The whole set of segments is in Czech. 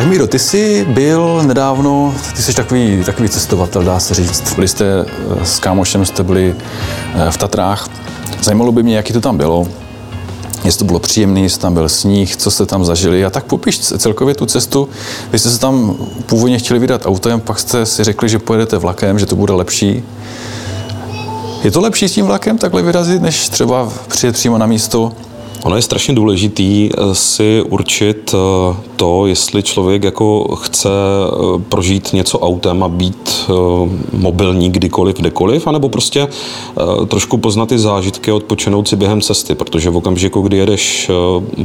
Tak Míro, ty jsi byl nedávno, ty jsi takový, takový cestovatel, dá se říct. Byli jste eh, s kámošem, jste byli eh, v Tatrách. Zajímalo by mě, jaký to tam bylo, jestli to bylo příjemné, jestli tam byl sníh, co jste tam zažili. A tak popiš celkově tu cestu. Vy jste se tam původně chtěli vydat autem, pak jste si řekli, že pojedete vlakem, že to bude lepší. Je to lepší s tím vlakem takhle vyrazit, než třeba přijet přímo na místo Ono je strašně důležitý eh, si určit eh, to, jestli člověk jako chce eh, prožít něco autem a být mobilní kdykoliv, kdekoliv, anebo prostě trošku poznat ty zážitky a odpočinout si během cesty, protože v okamžiku, kdy jedeš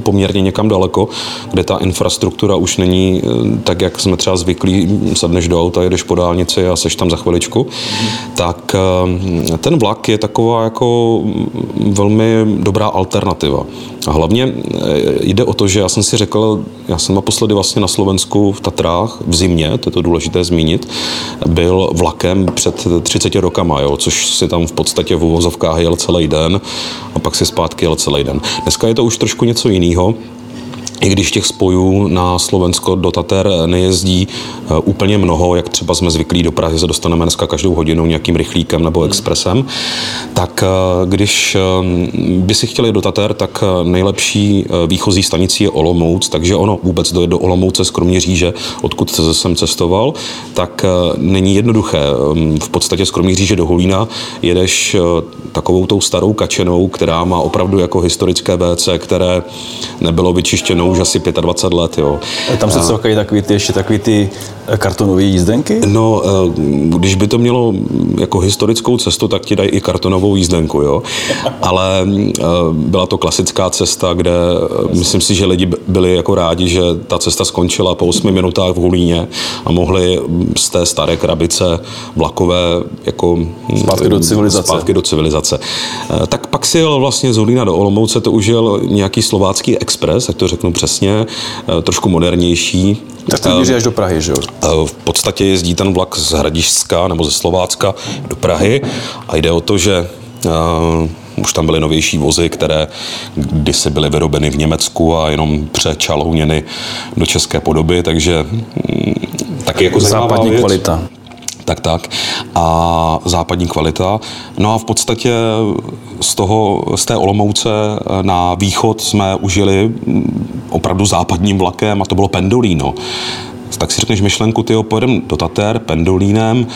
poměrně někam daleko, kde ta infrastruktura už není tak, jak jsme třeba zvyklí, sadneš do auta, jedeš po dálnici a seš tam za chviličku, mm. tak ten vlak je taková jako velmi dobrá alternativa. A hlavně eh, jde o to, že já jsem si řekl, já jsem naposledy vlastně na Slovensku v Tatrách v zimě, to je to důležité zmínit, byl vlakem před 30 rokama, jo, což si tam v podstatě v uvozovkách jel celý den a pak si zpátky jel celý den. Dneska je to už trošku něco jiného i když těch spojů na Slovensko do Tater nejezdí eh, úplně mnoho, jak třeba jsme zvyklí do Prahy, se dostaneme dneska každou hodinu nějakým rychlíkem nebo hmm. expresem, tak eh, když eh, by si chtěli do Tater, tak nejlepší výchozí stanicí je Olomouc, takže ono vůbec dojet do Olomouce z Kroměříže, odkud jsem cestoval, tak není jednoduché. Ehm, v podstatě z Kroměříže do Hulína jedeš takovou tou starou kačenou, která má opravdu jako historické WC, které nebylo vyčištěno už asi 25 let. Jo. Tam se celkají takový ty, ještě takový ty eh, kartonové jízdenky? No, eh, když by to mělo jako historickou cestu, tak ti dají i kartonovou jízdenku, jo. Ale eh, byla to klasická cesta, kde myslím si, že lidi byli jako rádi, že ta cesta skončila po 8 minutách v Hulíně a mohli z té staré krabice vlakové jako zpátky do civilizace. Zpátky do civilizace. Tak pak si jel vlastně z Hulína do Olomouce, to už jel nějaký slovácký expres, tak to řeknu přesně, eh, trošku modernější. Tak to míří až do Prahy, že jo? Eh, v podstatě jezdí ten vlak z Hradišska nebo ze Slovácka do Prahy a jde o to, že uh, už tam byly novější vozy, které kdysi byly vyrobeny v Německu a jenom přečalouněny do české podoby, takže mm, taky jako západní věc. kvalita tak tak, a západní kvalita. No a v podstatě z, toho, z té Olomouce na východ jsme užili opravdu západním vlakem a to bylo Pendolino. Tak si řekneš myšlenku, ty pojedem do Tater Pendolínem,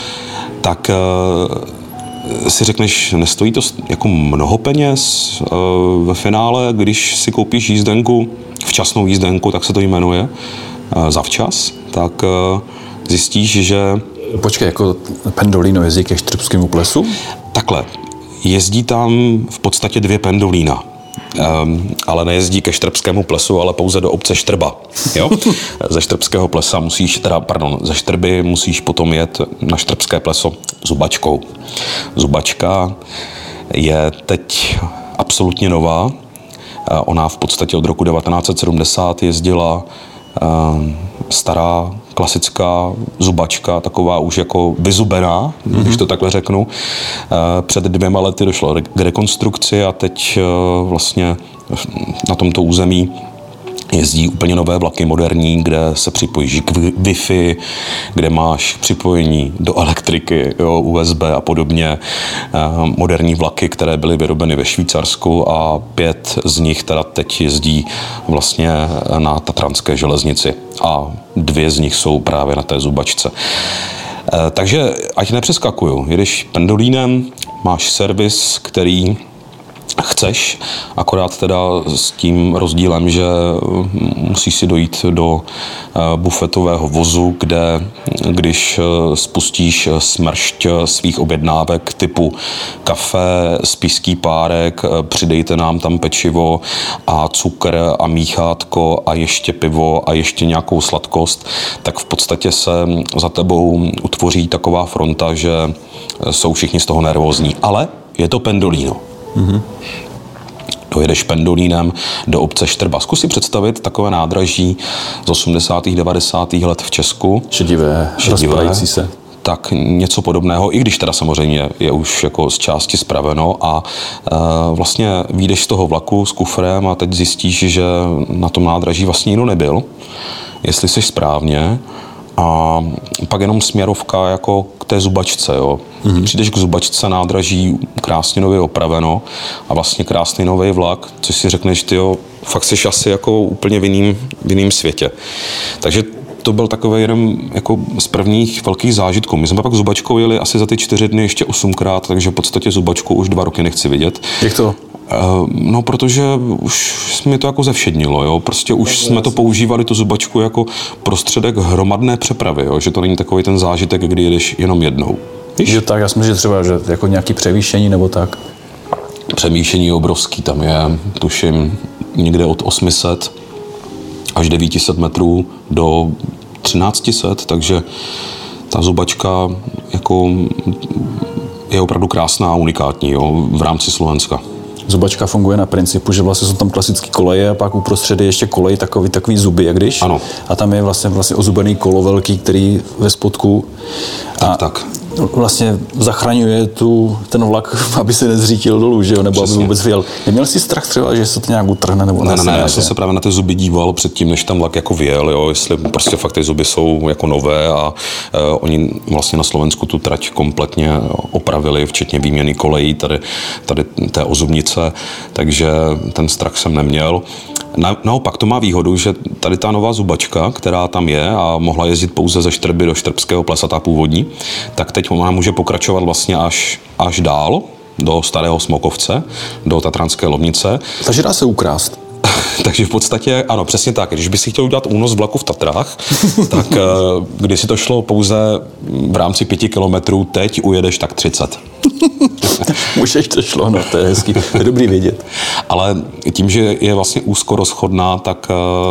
tak eh, si řekneš, nestojí to jako mnoho peněz eh, ve finále, když si koupíš jízdenku, včasnou jízdenku, tak se to jmenuje, eh, zavčas, tak zjistíš, že Počkej, jako Pendolino jezdí ke Štrbskému plesu? Takhle. Jezdí tam v podstatě dvě pendolína. Um, ale nejezdí ke Štrbskému plesu, ale pouze do obce Štrba. Jo? ze Štrbského plesa musíš, teda, pardon, ze Štrby musíš potom jet na Štrbské pleso zubačkou. Zubačka je teď absolutně nová. Ona v podstatě od roku 1970 jezdila um, stará klasická zubačka, taková už jako vyzubená, mm-hmm. když to takhle řeknu. Eh, před dvěma lety došlo k rekonstrukci a teď eh, vlastně na tomto území jezdí úplně nové vlaky moderní, kde se připojíš k Wi-Fi, kde máš připojení do elektriky, jo, USB a podobně. Eh, moderní vlaky, které byly vyrobeny ve Švýcarsku a pět z nich teda teď jezdí vlastně na Tatranské železnici a dvě z nich jsou právě na té zubačce. Eh, takže ať nepřeskakuju, jedeš pendolínem, máš servis, který chceš, akorát teda s tím rozdílem, že musíš si dojít do eh, bufetového vozu, kde když eh, spustíš smršť svých objednávek typu kafe, spiský párek, eh, přidejte nám tam pečivo a cukr a míchátko a ještě pivo a ještě nějakou sladkost, tak v podstatě se za tebou utvoří taková fronta, že jsou všichni z toho nervózní. Ale je to pendolino. Mm-hmm. Dojedeš pendolínem do obce Štrba. Zkus si představit takové nádraží z 80. 90. let v Česku. Šedivé, Šedivé se tak něco podobného, i když teda samozřejmě je už jako z části spraveno a e, vlastně výjdeš z toho vlaku s kufrem a teď zjistíš, že na tom nádraží vlastně nikdo nebyl, jestli jsi správně, a pak jenom směrovka jako k té zubačce. Jo. Mm-hmm. Přijdeš k zubačce nádraží krásně nově opraveno a vlastně krásný nový vlak, což si řekneš, ty jo, fakt jsi asi jako úplně v jiným, v jiným světě. Takže to byl takový jenom jako z prvních velkých zážitků. My jsme pak zubačkou jeli asi za ty čtyři dny ještě osmkrát, takže v podstatě zubačku už dva roky nechci vidět. Jak to? Eh, no, protože už mi to jako zevšednilo, jo. Prostě už tak jsme to používali, tu zubačku, jako prostředek hromadné přepravy, jo. Že to není takový ten zážitek, kdy jedeš jenom jednou. Víš? Jo, tak, já jsem že třeba, že jako nějaký převýšení nebo tak. Přemýšlení je obrovský, tam je, tuším, někde od 800 až 900 metrů do 1300, takže ta zubačka jako je opravdu krásná a unikátní jo, v rámci Slovenska. Zubačka funguje na principu, že vlastně jsou tam klasické koleje a pak uprostřed je ještě kolej takový, takový zuby, jak když. Ano. A tam je vlastně, vlastně ozubený kolo velký, který ve spodku. Tak, a tak vlastně zachraňuje tu, ten vlak, aby se nezřítil dolů, že jo, nebo Přesně. aby vůbec vyjel. Neměl jsi strach třeba, že se to nějak utrhne nebo ne? Ne, ne, já jsem se právě na ty zuby díval předtím, než tam vlak jako vyjel, jo, jestli prostě fakt ty zuby jsou jako nové a uh, oni vlastně na Slovensku tu trať kompletně opravili, včetně výměny kolejí tady, tady té ozubnice, takže ten strach jsem neměl. Na, naopak to má výhodu, že tady ta nová zubačka, která tam je a mohla jezdit pouze ze Štrby do Štrbského plesa, ta původní, tak teď ona může pokračovat vlastně až, až dál, do Starého Smokovce, do Tatranské Lomnice. Takže dá se ukrást. Takže v podstatě, ano, přesně tak. Když by si chtěl udělat únos vlaku v Tatrách, tak eh, když si to šlo pouze v rámci pěti kilometrů, teď ujedeš tak 30. Můžeš to šlo, no, to je hezký, to je dobrý vědět. Ale tím, že je vlastně úzko rozchodná, tak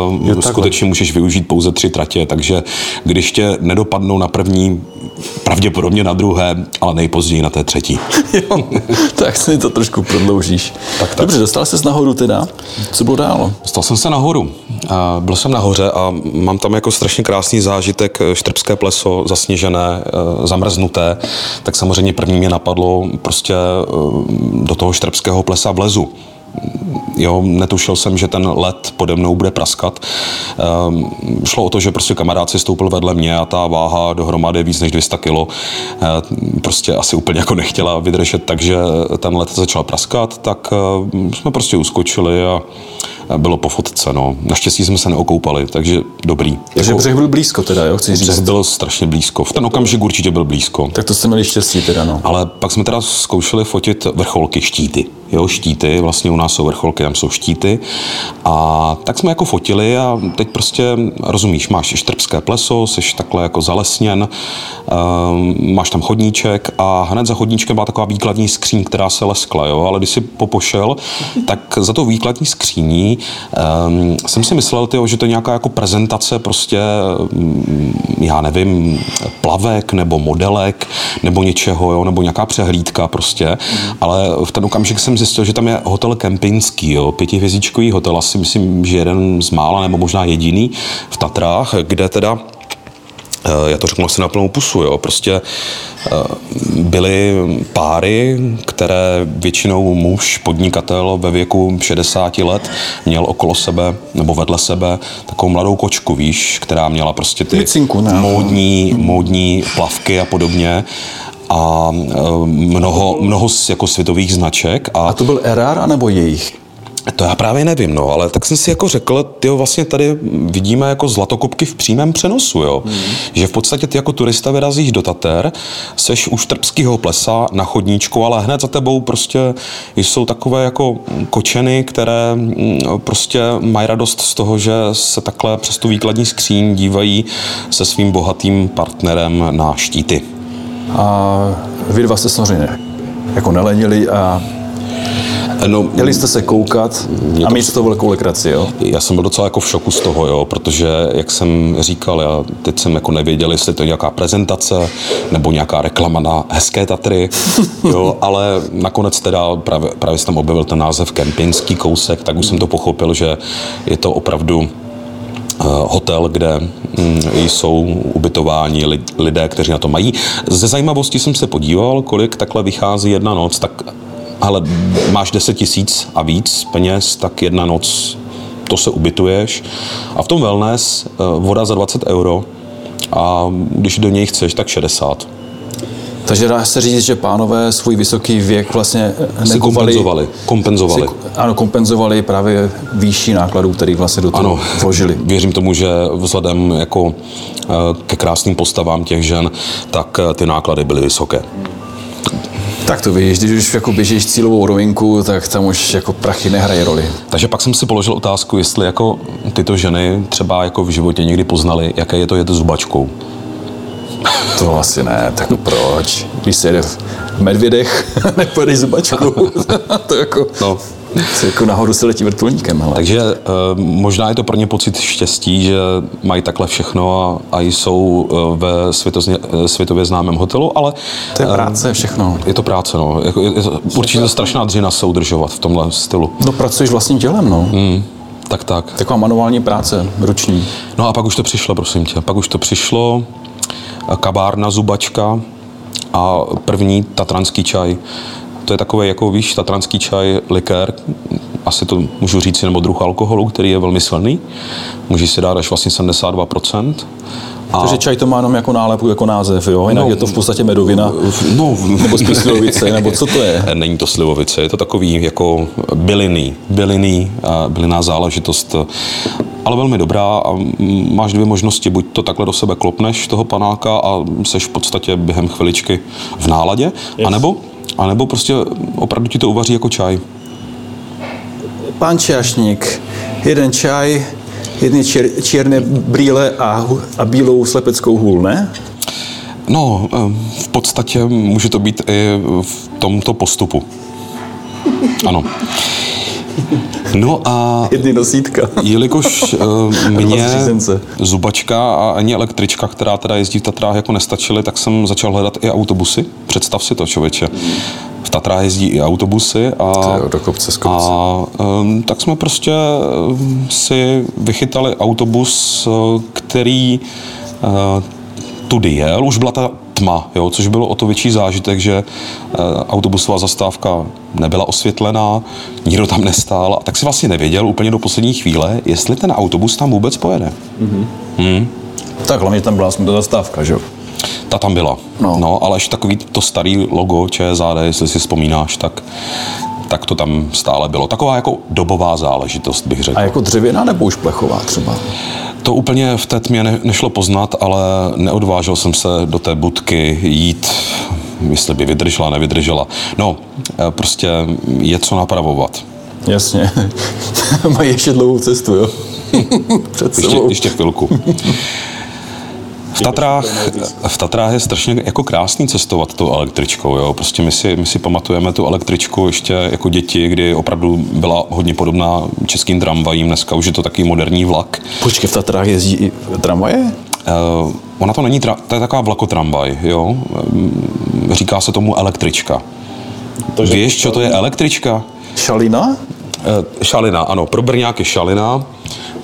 uh, jo, skutečně můžeš využít pouze tři tratě, takže když tě nedopadnou na první, pravděpodobně na druhé, ale nejpozději na té třetí. jo, tak si to trošku prodloužíš. Tak, tak. Dobře, dostal jsi nahoru teda. Co bylo dál? Dostal jsem se nahoru. Byl jsem nahoře a mám tam jako strašně krásný zážitek, eh, štrbské pleso, zasněžené, eh, zamrznuté, tak samozřejmě první mě napadlo prostě do toho štrbského plesa vlezu jo, netušil jsem, že ten led pode mnou bude praskat. Ehm, šlo o to, že prostě kamarád si stoupil vedle mě a ta váha dohromady víc než 200 kilo ehm, prostě asi úplně jako nechtěla vydržet, takže ten led začal praskat, tak ehm, jsme prostě uskočili a bylo po fotce. No. Naštěstí jsme se neokoupali, takže dobrý. Takže jako, břeh byl blízko teda, jo, chci říct. Břeh byl strašně blízko. V ten okamžik určitě byl blízko. Tak to jste měli štěstí teda, no. Ale pak jsme teda zkoušeli fotit vrcholky, štíty. Jo, štíty, vlastně u nás jsou vrcholky, tam jsou štíty. A tak jsme jako fotili a teď prostě, rozumíš, máš štrbské pleso, jsi takhle jako zalesněn, um, máš tam chodníček a hned za chodníčkem byla taková výkladní skříň, která se leskla, jo, ale když si popošel, tak za to výkladní skříní um, jsem si myslel, tyjo, že to je nějaká jako prezentace prostě, um, já nevím, plavek nebo modelek nebo něčeho, jo, nebo nějaká přehlídka prostě, mm. ale v ten okamžik jsem zjistil, že tam je hotel kempinský, jo, pětihvězdičkový hotel, asi myslím, že jeden z mála nebo možná jediný v Tatrách, kde teda eh, já to řeknu asi na plnou pusu, jo, prostě eh, byly páry, které většinou muž, podnikatel ve věku 60 let měl okolo sebe nebo vedle sebe takovou mladou kočku, víš, která měla prostě ty Micinku, módní, módní plavky a podobně a e, mnoho, mnoho jako světových značek. A, a to byl RR anebo jejich? To já právě nevím, no, ale tak jsem si jako řekl, ty vlastně tady vidíme jako zlatokopky v přímém přenosu, jo. Hmm. Že v podstatě ty jako turista vyrazíš do Tater, seš u Štrbského plesa na chodníčku, ale hned za tebou prostě jsou takové jako kočeny, které mm, prostě mají radost z toho, že se takhle přes tu výkladní skříň dívají se svým bohatým partnerem na štíty. A vy dva jste samozřejmě jako nelenili a No, Měli jste se koukat a mít z toho velkou lekraci, jo? Já jsem byl docela jako v šoku z toho, jo, protože, jak jsem říkal, já teď jsem jako nevěděl, jestli to je nějaká prezentace nebo nějaká reklama na hezké Tatry, jo, ale nakonec teda právě, právě jsem tam objevil ten název Kempinský kousek, tak už jsem to pochopil, že je to opravdu hotel, kde mm, jsou ubytováni lidé, kteří na to mají. Ze zajímavosti jsem se podíval, kolik takhle vychází jedna noc, tak ale máš 10 tisíc a víc peněz, tak jedna noc to se ubytuješ. A v tom wellness eh, voda za 20 euro a když do něj chceš, tak 60. Takže dá se říct, že pánové svůj vysoký věk vlastně Si kompenzovali. Kompenzovali. Si, ano, kompenzovali právě výšší nákladů, který vlastně do toho Ano, vložili. Věřím tomu, že vzhledem jako eh, ke krásným postavám těch žen, tak eh, ty náklady byly vysoké. Tak to víš, když už jako běžíš cílovou rovinku, tak tam už jako prachy nehraje roli. Takže pak jsem si položil otázku, jestli jako tyto ženy třeba jako v životě někdy poznali, jaké je to jet zubačkou. To asi ne, tak proč? Když se jede v medvědech, nepojedeš zubačku. to jako, No. to jako nahoru se letí vrtulníkem. Hele. Takže e, možná je to pro ně pocit štěstí, že mají takhle všechno a, a jsou e, ve světozně, e, světově známém hotelu, ale To je práce, všechno. je to práce. No. Jako, je, je to, určitě to strašná dřina se udržovat v tomhle stylu. No pracuješ vlastním tělem, no. Hmm, tak tak. Taková manuální práce, ruční. No a pak už to přišlo, prosím tě. Pak už to přišlo, eh, kabárna, zubačka a první tatranský čaj. To je takový, jako víš, tatranský čaj, likér, asi to můžu říct, nebo druh alkoholu, který je velmi silný. Můžeš si dát až vlastně 72%. A Takže čaj to má jenom jako nálepu, jako název, jo? Jinak No, je to v podstatě medovina. no, Nebo spíš slivovice, nebo co to je? Není to slivovice, je to takový jako bylinný, bylinný, eh, bylinná záležitost, ale velmi dobrá a máš dvě možnosti, buď to takhle do sebe klopneš, toho panáka a seš v podstatě během chviličky v náladě, anebo, anebo prostě opravdu ti to uvaří jako čaj. Pán Čašník, jeden čaj, jedny čer, černé brýle a, a bílou slepeckou hůl, ne? No, v podstatě může to být i v tomto postupu. Ano. No a Jedny nosítka. Jelikož uh, mě zubačka a ani električka, která teda jezdí v Tatrách, jako nestačily, tak jsem začal hledat i autobusy. Představ si to, člověče. V Tatrách jezdí i autobusy a, To je do kopce z kopce. a um, tak jsme prostě um, si vychytali autobus, uh, který uh, tudy jel. Už byla ta tma, jo, což bylo o to větší zážitek, že uh, autobusová zastávka nebyla osvětlená, nikdo tam nestál a tak si vlastně nevěděl úplně do poslední chvíle, jestli ten autobus tam vůbec pojede. Tak hlavně tam byla ta zastávka, že jo? Ta tam byla. No. No. ale až takový to starý logo ČSAD, jestli si vzpomínáš, tak, tak to tam stále bylo. Taková jako dobová záležitost, bych řekl. A jako dřevěná nebo už plechová třeba? To úplně v té tmě ne, nešlo poznat, ale neodvážil jsem se do té budky jít, jestli by vydržela, nevydržela. No, eh, prostě je co napravovat. Jasně. Mají ještě dlouhou cestu, jo? Před Ještě, sebou. ještě chvilku. V Tatrách, v Tatrách je strašně jako krásný cestovat tou električkou. Jo? Prostě my si, my si pamatujeme tu električku ještě jako děti, kdy opravdu byla hodně podobná českým tramvajím. Dneska už je to takový moderní vlak. Počkej, v Tatrách jezdí i tramvaje? Uh, ona to není, tra- to je taková vlakotramvaj, jo. Mm, Říká se tomu električka. Takže- Víš, co to je električka? Šalina? Eh, Šalina, ano, pro Brňáky šalina,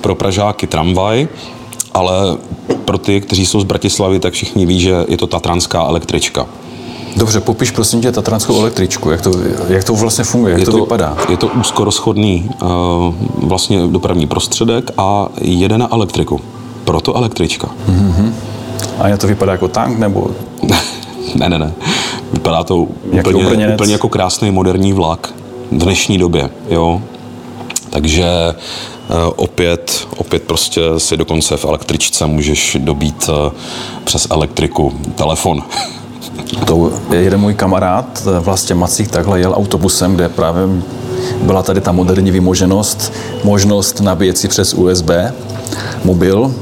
pro Pražáky tramvaj, ale pro ty, kteří jsou z Bratislavy, tak všichni ví, že je to tatranská električka. Dobře, popiš prosím tě tatranskou električku, jak to, jak to vlastně funguje, jak Je to, vypadá. Je to úzkorozchodný uh, vlastně dopravní prostředek a jede na elektriku. Proto električka. A jak to vypadá jako tank, nebo ne, ne, ne. Vypadá to Jaký úplně, obrněnec? úplně jako krásný moderní vlak v dnešní době, jo. Takže eh, opět, opět prostě si dokonce v električce můžeš dobít eh, přes elektriku telefon. to jeden můj kamarád, vlastně Macík, takhle jel autobusem, kde právě byla tady ta moderní vymoženost, možnost nabíjet si přes USB mobil,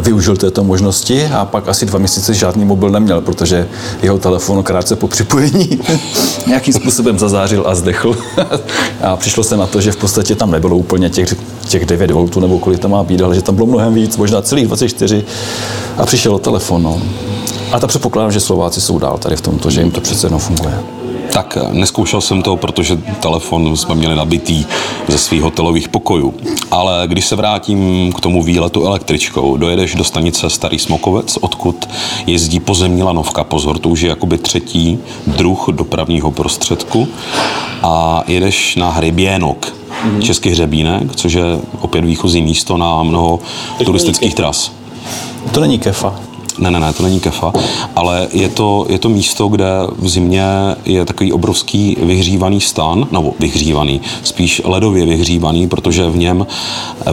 využil této možnosti a pak asi dva měsíce žádný mobil neměl, protože jeho telefon krátce po připojení nějakým způsobem zazářil a zdechl. a přišlo se na to, že v podstatě tam nebylo úplně těch, těch 9 voltů nebo kolik tam má být, ale že tam bylo mnohem víc, možná celých 24 a přišel telefon. No. A ta předpokládám, že Slováci jsou dál tady v tomto, že jim to přece jenom funguje. Tak eh, neskoušel jsem to, protože telefon jsme měli nabitý ze svých hotelových pokojů. Ale když se vrátím k tomu výletu električkou, dojedeš do stanice Starý Smokovec, odkud jezdí pozemní lanovka. Pozor, to už je jakoby třetí druh dopravního prostředku. A jedeš na Hryběnok. mm-hmm. Český hřebínek, což je opět výchozí místo na mnoho turistických tras. To není kefa. Ne, ne, ne, to není kefa, ale je to, je to místo, kde v zimě je takový obrovský vyhřívaný stan, nebo vyhřívaný, spíš ledově vyhřívaný, protože v něm,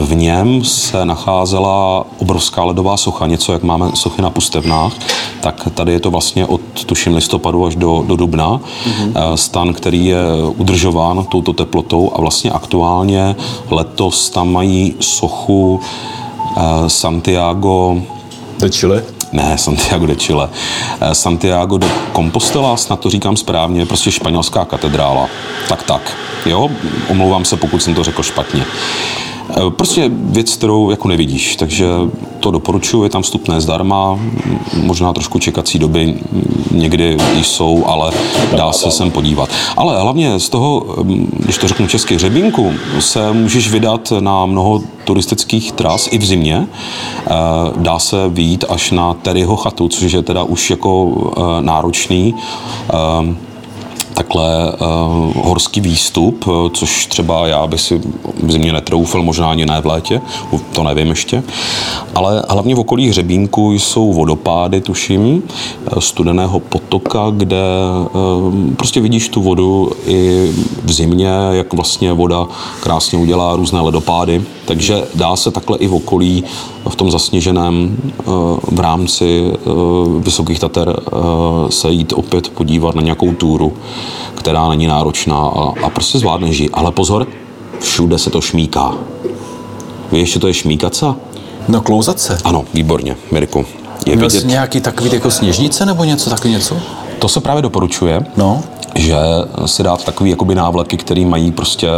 v něm se nacházela obrovská ledová socha, něco jak máme sochy na pustevnách, tak tady je to vlastně od tuším listopadu až do, do dubna. Mm-hmm. Stan, který je udržován touto teplotou a vlastně aktuálně letos tam mají sochu eh, Santiago de Chile? Ne, Santiago de Chile. Eh, Santiago de Compostela, snad to říkám správně, prostě španělská katedrála. Tak tak. Jo, omlouvám se, pokud jsem to řekl špatně. Eh, prostě věc, kterou jako nevidíš, takže to doporučuji, je tam vstupné zdarma, možná trošku čekací doby někdy jsou, ale dá se sem podívat. Ale hlavně z toho, když to řeknu česky hřebínku, se můžeš vydat na mnoho turistických tras i v zimě. Eh, dá se vyjít až na Terryho chatu, což je teda už jako eh, náročný takhle uh, horský výstup, eh, což třeba já bych si v zimě netroufil, možná ani ne v létě, to nevím ještě. Ale hlavně v okolí Hřebínku jsou vodopády, tuším, eh, studeného potoka, kde uh, prostě vidíš tu vodu i v zimě, jak vlastně voda krásně udělá různé ledopády. Takže dá se takhle i v okolí, v tom zasněženém v rámci Vysokých Tater se jít opět podívat na nějakou túru která není náročná a, a prostě zvládneš ji. Ale pozor, všude se to šmíká. Víš, že to je šmíkaca? No klouzat se. Ano, výborně, Mirku. Je Měl vidět... nějaký takový jako sněžnice nebo něco taky něco? To se právě doporučuje. No že si dát takový jakoby návleky, které mají prostě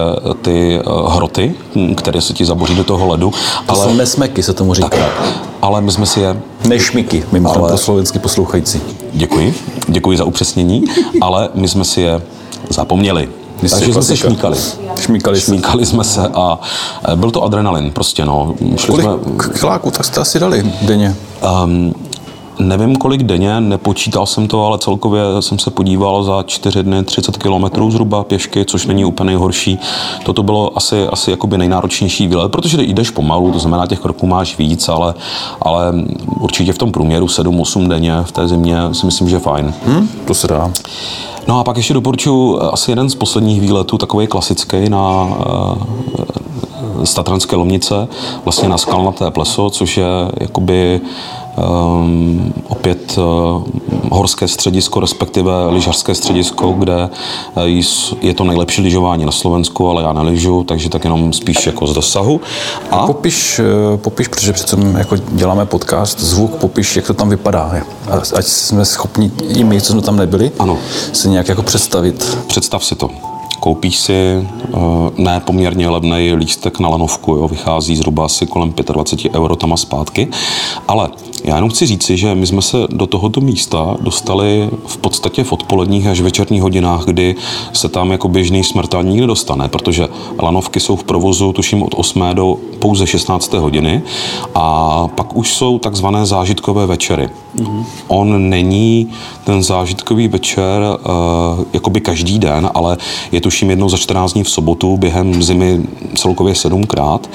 ty uh, hroty, které se ti zaboří do toho ledu. To ale... jsou nesmeky, se tomu říká. Tak, ale my jsme si je... Nešmiky, mimochodem ale... pro slovensky poslouchající. Děkuji, děkuji za upřesnění, ale my jsme si je zapomněli. Takže jsme se šmíkali. Šmíkali, šmíkali jsme se a e, byl to adrenalin prostě, no. Šli Kolik jsme... kiláků tak jste asi dali denně? Um, Nevím, kolik denně, nepočítal jsem to, ale celkově jsem se podíval za čtyři dny 30 km zhruba pěšky, což není úplně nejhorší. Toto bylo asi, asi jakoby nejnáročnější výlet, protože jdeš pomalu, to znamená, těch kroků máš víc, ale, ale určitě v tom průměru 7-8 denně v té zimě si myslím, že fajn. Hmm, to se dá. No a pak ještě doporučuji asi jeden z posledních výletů, takový klasický na z Tatranské Lomnice, vlastně na Skalnaté pleso, což je jakoby opět uh, horské středisko, respektive lyžařské středisko, kde uh, je to nejlepší lyžování na Slovensku, ale já neližu, takže tak jenom spíš jako z dosahu. A popiš, uh, popiš protože přece jako děláme podcast, zvuk, popiš, jak to tam vypadá. Ať jsme schopni, i my, co jsme tam nebyli, ano. si nějak jako představit. Představ si to koupíš si eh, ne poměrně levný lístek na lanovku, jo, vychází zhruba asi kolem 25 euro tam a zpátky, ale já jenom chci říci, že my jsme se do tohoto místa dostali v podstatě v odpoledních až večerních hodinách, kdy se tam jako běžný smrtelník nedostane, protože lanovky jsou v provozu tuším od 8 do pouze 16. hodiny a pak už jsou takzvané zážitkové večery. Mm-hmm. On není ten zážitkový večer uh, jakoby každý den, ale je tuším jednou za 14 dní v sobotu během zimy celkově sedmkrát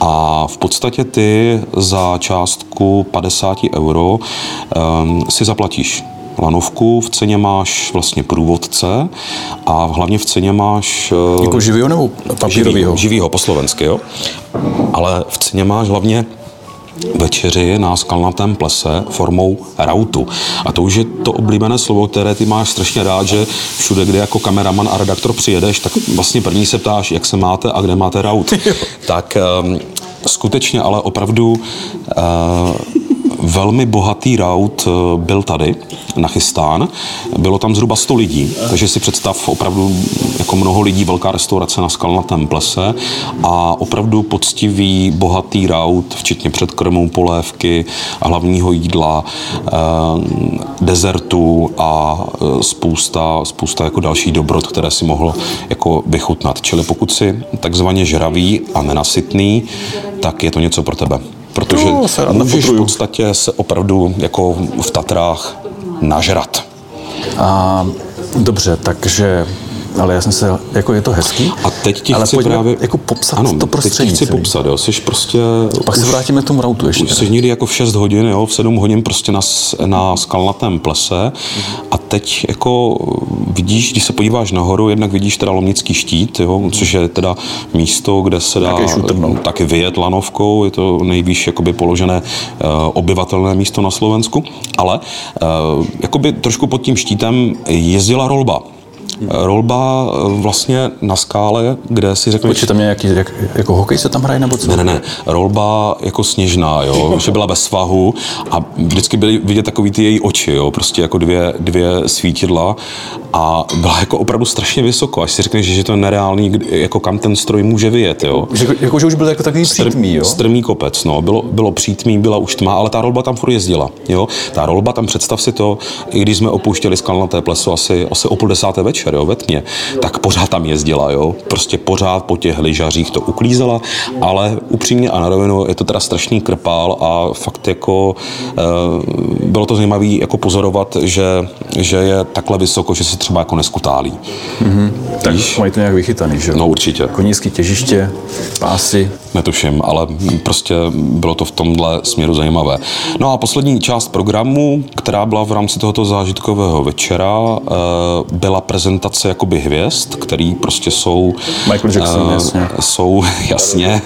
a v podstatě ty za částku 50 euro um, si zaplatíš lanovku, v ceně máš vlastně průvodce a hlavně v ceně máš... Jako živýho nebo papírovýho? Živýho, po slovensky, jo. Ale v ceně máš hlavně večeři na skalnatém plese formou rautu. A to už je to oblíbené slovo, které ty máš strašně rád, že všude, kde jako kameraman a redaktor přijedeš, tak vlastně první se ptáš, jak se máte a kde máte raut. tak um, skutečně ale opravdu uh, velmi bohatý raut eh, byl tady nachystán. Bylo tam zhruba 100 lidí, takže si představ opravdu jako mnoho lidí, velká restaurace na Skalnatém plese a opravdu poctivý, bohatý raut, včetně předkrmů, polévky hlavního jídla, eh, dezertu a eh, spousta, spousta jako dalších dobrot, které si mohl jako vychutnat. Čili pokud si takzvaně žravý a nenasytný, tak je to něco pro tebe protože no, se můžeš v podstatě se opravdu jako v Tatrách nažrat. A, dobře, takže ale já jsem se, jako je to hezký. A teď ti ale chci pojďme právě... jako popsat ano, to prostředí. Teď chci celý. popsat, jo. Jsi prostě... Pak se vrátíme k tomu rautu ještě. Už jsi někdy jako v 6 hodin, jo, v 7 hodin prostě na, na skalnatém plese a teď jako vidíš, když se podíváš nahoru, jednak vidíš teda Lomnický štít, jo, což je teda místo, kde se dá taky vyjet lanovkou, je to nejvýš jakoby položené uh, obyvatelné místo na Slovensku, ale uh, jakoby trošku pod tím štítem jezdila rolba. Rolba eh, vlastně na skále, kde si řekneš, Počkej, tam nějaký, jak, jako hokej se tam hraje nebo co? ne, ne, ne. Rolba jako sněžná, jo, že byla bez svahu a vždycky byly vidět takový ty její oči, jo, prostě jako dvě, dvě svítidla a byla jako opravdu strašně vysoko, až si řekneš, že to je nereálný, jako kam ten stroj může vyjet, jo. Že, jako, že už byl jako takový přítmý, jo? Strmý kopec, no. Bylo, bylo přítmí, byla už tma, ale ta rolba tam furt jezdila. Jo? Ta rolba tam, představ si to, i když jsme opouštěli skalnaté pleso asi, asi o půl desáté večer, jo, ve tmě, tak pořád tam jezdila, jo. Prostě pořád po těch lyžařích to uklízela, ale upřímně a na rovinu je to teda strašný krpál a fakt jako e, bylo to zajímavé jako pozorovat, že, že je takhle vysoko, že se třeba jako neskutálí. Tak mají to nějak vychytaný, že jo? No určitě. Konícký těžiště, pásy. Netuším, ale prostě bylo to v tomhle směru zajímavé. No a poslední část programu, která byla v rámci tohoto zážitkového večera, eh, byla prezentace jakoby hvězd, který prostě jsou... Michael Jackson, eh, jasně. Jsou, jasně,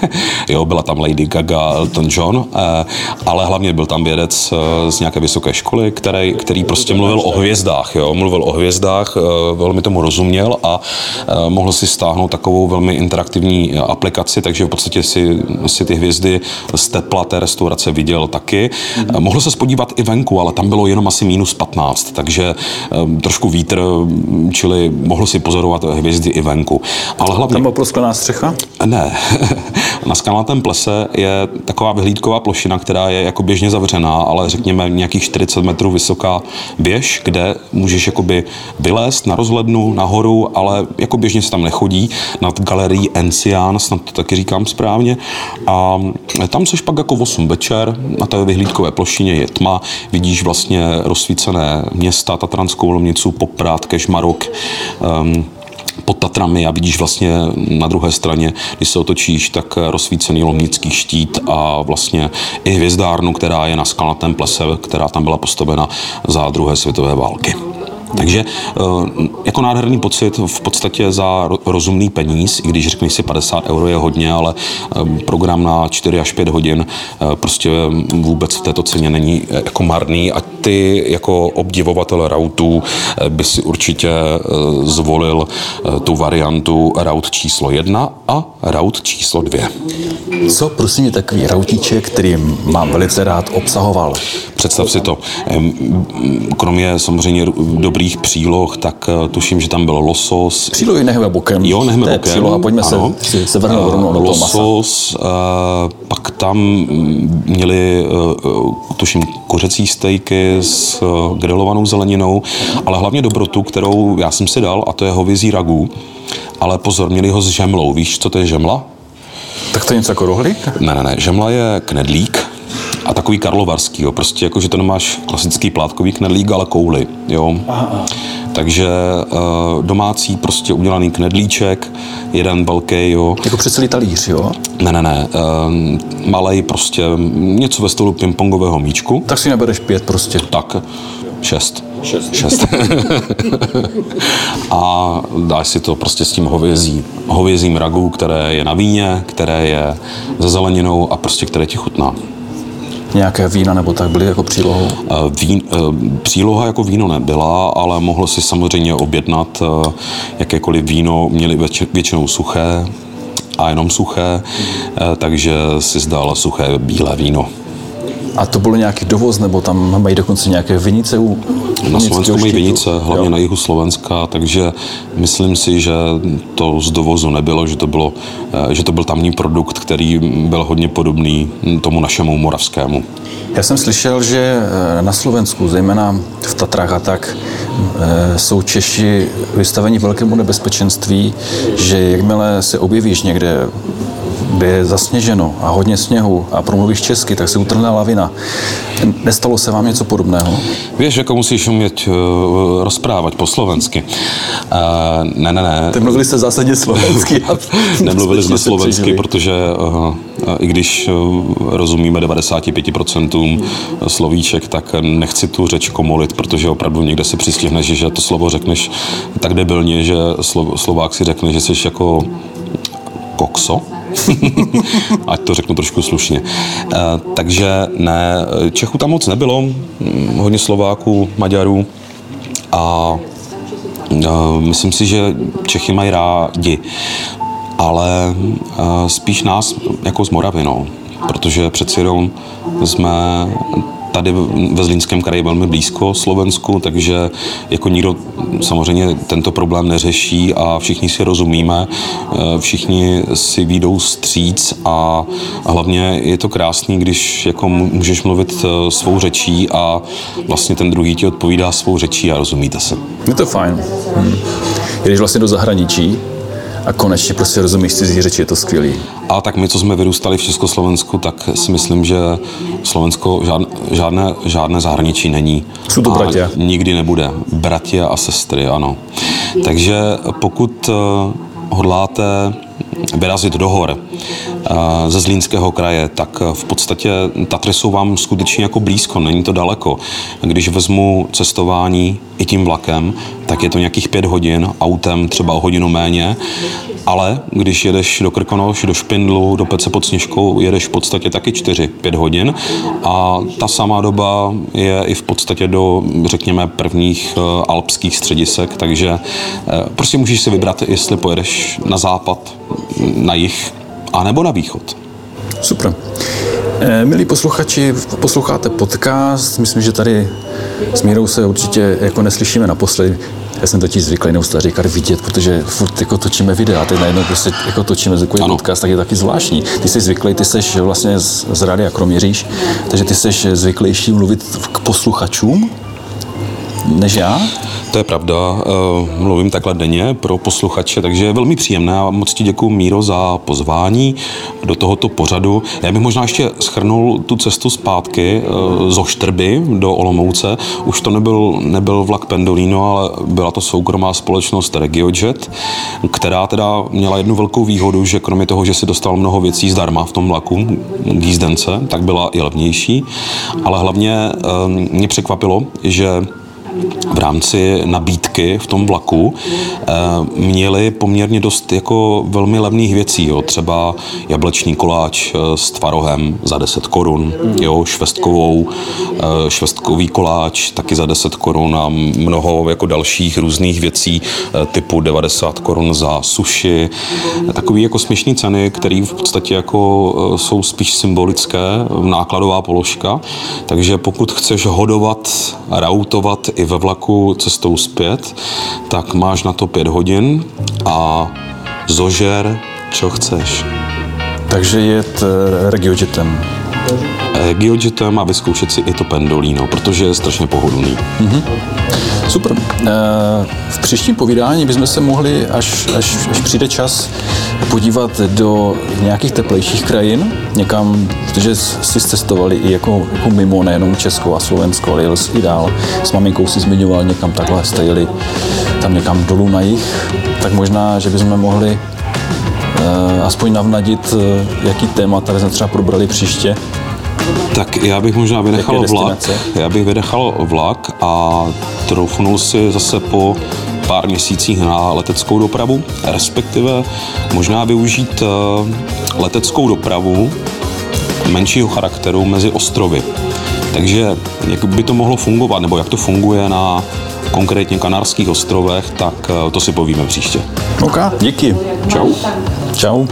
jo, byla tam Lady Gaga, Elton John, eh, ale hlavně byl tam vědec eh, z nějaké vysoké školy, který, který prostě mluvil o hvězdách, jo, mluvil o hvězdách, eh, velmi tomu rozuměl a eh, mohl si stáhnout takovou velmi interaktivní aplikaci, takže v podstatě si, si ty hvězdy z tepla té restaurace viděl taky. Eh, Mohl se spodívat i venku, ale tam bylo jenom asi minus 15, takže eh, trošku vítr, čili mohl si pozorovat hvězdy i venku. Ale hlavně... Tam byla prosklená střecha? Ne. Na skalnatém plese je taková vyhlídková plošina, která je jako běžně zavřená, ale řekněme nějakých 40 metrů vysoká věž, kde můžeš jakoby vylézt na rozhlednu, nahoru, ale jako běžně se tam nechodí, nad galerií Encián, snad to taky říkám správně. A tam seš pak jako 8 večer, na té vyhlídkové plošině je tma, vidíš vlastně rozsvícené města, Tatranskou lomnicu, Poprad, Kešmarok, pod Tatrami a vidíš vlastně na druhé straně, když se otočíš, tak rozsvícený lomnický štít a vlastně i hvězdárnu, která je na skalnatém plese, která tam byla postavena za druhé světové války. Takže eh, jako nádherný pocit v podstatě za ro- rozumný peníz, i když řekneš si 50 euro je hodně, ale eh, program na 4 až 5 hodin eh, prostě vůbec v této ceně není jako marný a ty jako obdivovatel rautů eh, by si určitě zvolil tu variantu raut číslo 1 a raut číslo 2. Co prosím je takový rautíček, který mám velice rád, obsahoval? Představ si to. Kromě samozřejmě dobrých příloh, tak eh, tuším, že tam byl losos, Přílohy nehme bokem. Jo, nechme to bokem. Příloha, pojďme ano. se, se vrhnout rovnou do toho masa. Losos, eh, pak tam mm, měli, eh, tuším, kořecí stejky s grilovanou zeleninou, ale hlavně dobrotu, kterou já jsem si dal, a to je hovězí ragu. Ale pozor, měli ho s žemlou. Víš, co to je žemla? Tak to je něco jako rohlík? Ne, ne, ne. Žemla je knedlík a takový karlovarský, jo. Prostě jako, že to nemáš klasický plátkový knedlík, ale kouly, jo. Takže uh, domácí prostě udělaný knedlíček, jeden velký, jo. Jako přes celý talíř, jo? Ne, ne, ne. Uh, malej prostě něco ve stylu pingpongového míčku. Tak si nebereš pět prostě. Tak, šest. Šest. šest. a dáš si to prostě s tím hovězí, hovězím ragu, které je na víně, které je se zeleninou a prostě které ti chutná. Nějaké vína nebo tak byly jako přílohou. Vín, eh, příloha jako víno nebyla, ale mohl si samozřejmě objednat eh, jakékoliv víno, měli větši- většinou suché a jenom suché, eh, takže si zdal suché bílé víno. A to bylo nějaký dovoz, nebo tam mají dokonce nějaké vinice u Na Slovensku mají vinice, hlavně Jo. na jihu Slovenska, takže myslím si, že to z dovozu nebylo, že to, bylo, eh, že to byl tamní produkt, který byl hodně podobný tomu našemu moravskému. Já jsem slyšel, že eh, na Slovensku, zejména v Tatrách a tak, eh, jsou Češi vystaveni velkému nebezpečenství, že jakmile se objevíš někde kde je zasněženo a hodně sněhu a promluvíš česky, tak se utrhne lavina. Nestalo se vám něco podobného? Víš, jako musíš umět uh, rozprávat po slovensky. Uh, ne, ne, ne. Ty mluvili jste zásadně slovensky. Nemluvili jsme slovensky, protože uh, i když rozumíme 95% slovíček, tak nechci tu řeč komolit, protože opravdu někde si přistihneš, že to slovo řekneš tak debilně, že Slovák si řekne, že jsi jako kokso, ať to řeknu trošku slušně. Eh, takže ne, Čechů tam moc nebylo, hm, hodně Slováků, Maďarů. A eh, myslím si, že Čechy mají rádi, ale eh, spíš nás jako z Moravy, no, protože přeci jenom jsme tady ve Zlínském kraji velmi blízko Slovensku, takže jako nikdo samozřejmě tento problém neřeší a všichni si rozumíme, eh, všichni si výjdou stříc a hlavně je to krásný, když jako můžeš mluvit eh, svou řečí a vlastně ten druhý ti odpovídá svou řečí a rozumíte se. Je to fajn. Hm. Jdeš vlastně do zahraničí, a konečně prostě rozumíš cizí řeči, je to skvělý. A tak my, co jsme vyrůstali v Československu, tak si myslím, že Slovensko žádné, žádné, žádné zahraničí není. Jsou to bratě. Nikdy nebude. Bratě a sestry, ano. Takže pokud eh, hodláte vyrazit do hor eh, ze Zlínského kraje, tak v podstatě Tatry jsou vám skutečně jako blízko, není to daleko. Když vezmu cestování i tím vlakem, tak je to nějakých pět hodin, autem třeba o hodinu méně, ale když jedeš do Krkonoš, do Špindlu, do Pece pod Sněžkou, jedeš v podstatě taky 4-5 hodin a ta samá doba je i v podstatě do, řekněme, prvních eh, alpských středisek, takže eh, prostě můžeš si vybrat, jestli pojedeš na západ, na jih, anebo na východ. Super. Eh, milí posluchači, posloucháte podcast. Myslím, že tady s Mírou se určitě jako neslyšíme naposledy. Já jsem totiž zvyklý neustále říkat vidět, protože furt jako točíme videa, teď najednou prostě jako točíme zvukový podcast, tak je taky zvláštní. Ty jsi zvyklý, ty jsi vlastně z, z a Kroměříž, takže ty jsi zvyklejší mluvit k posluchačům, než já? To je pravda, eh, mluvím takhle denně pro posluchače, takže je velmi příjemné a moc ti děkuji Míro za pozvání do tohoto pořadu. Já bych možná ještě schrnul tu cestu zpátky eh, z Oštrby do Olomouce. Už to nebyl, nebyl vlak Pendolino, ale byla to soukromá společnost RegioJet, která teda měla jednu velkou výhodu, že kromě toho, že si dostal mnoho věcí zdarma v tom vlaku k jízdence, tak byla i levnější, ale hlavně eh, mě překvapilo, že v rámci nabídky v tom vlaku eh, měli poměrně dost jako velmi levných věcí, jo. třeba jablečný koláč eh, s tvarohem za 10 korun, jo, švestkovou, eh, švestkový koláč taky za 10 korun a mnoho jako dalších různých věcí typu 90 korun za suši. Takový jako směšný ceny, které v podstatě jako jsou spíš symbolické, nákladová položka, takže pokud chceš hodovat, rautovat i ve vlaku cestou zpět, tak máš na to pět hodin a zožer, co chceš. Takže jet eh, regiojetem. Regiojetem a vyzkoušet si i to pendolino, protože je strašně pohodlný. Mm-hmm. Super. Eh, v příštím povídání bychom se mohli, až, až, až přijde čas, podívat do nějakých teplejších krajin, někam, protože si cestovali i jako, jako mimo, nejenom Česko a Slovensko, ale jel i dál. S maminkou si zmiňoval někam takhle, jste jeli tam někam dolů na jich, tak možná, že bychom mohli aspoň navnadit, uh, jaký téma tady jsme třeba probrali příště, tak já bych možná vynechal vlak. Já bych vynechal vlak a troufnul si zase po pár měsících na leteckou dopravu, respektive možná využít eh, leteckou dopravu menšího charakteru mezi ostrovy. Takže jak by to mohlo fungovat, nebo jak to funguje na konkrétně Kanárských ostrovech, tak eh, to si povíme příště. OK, díky. Čau. Čau.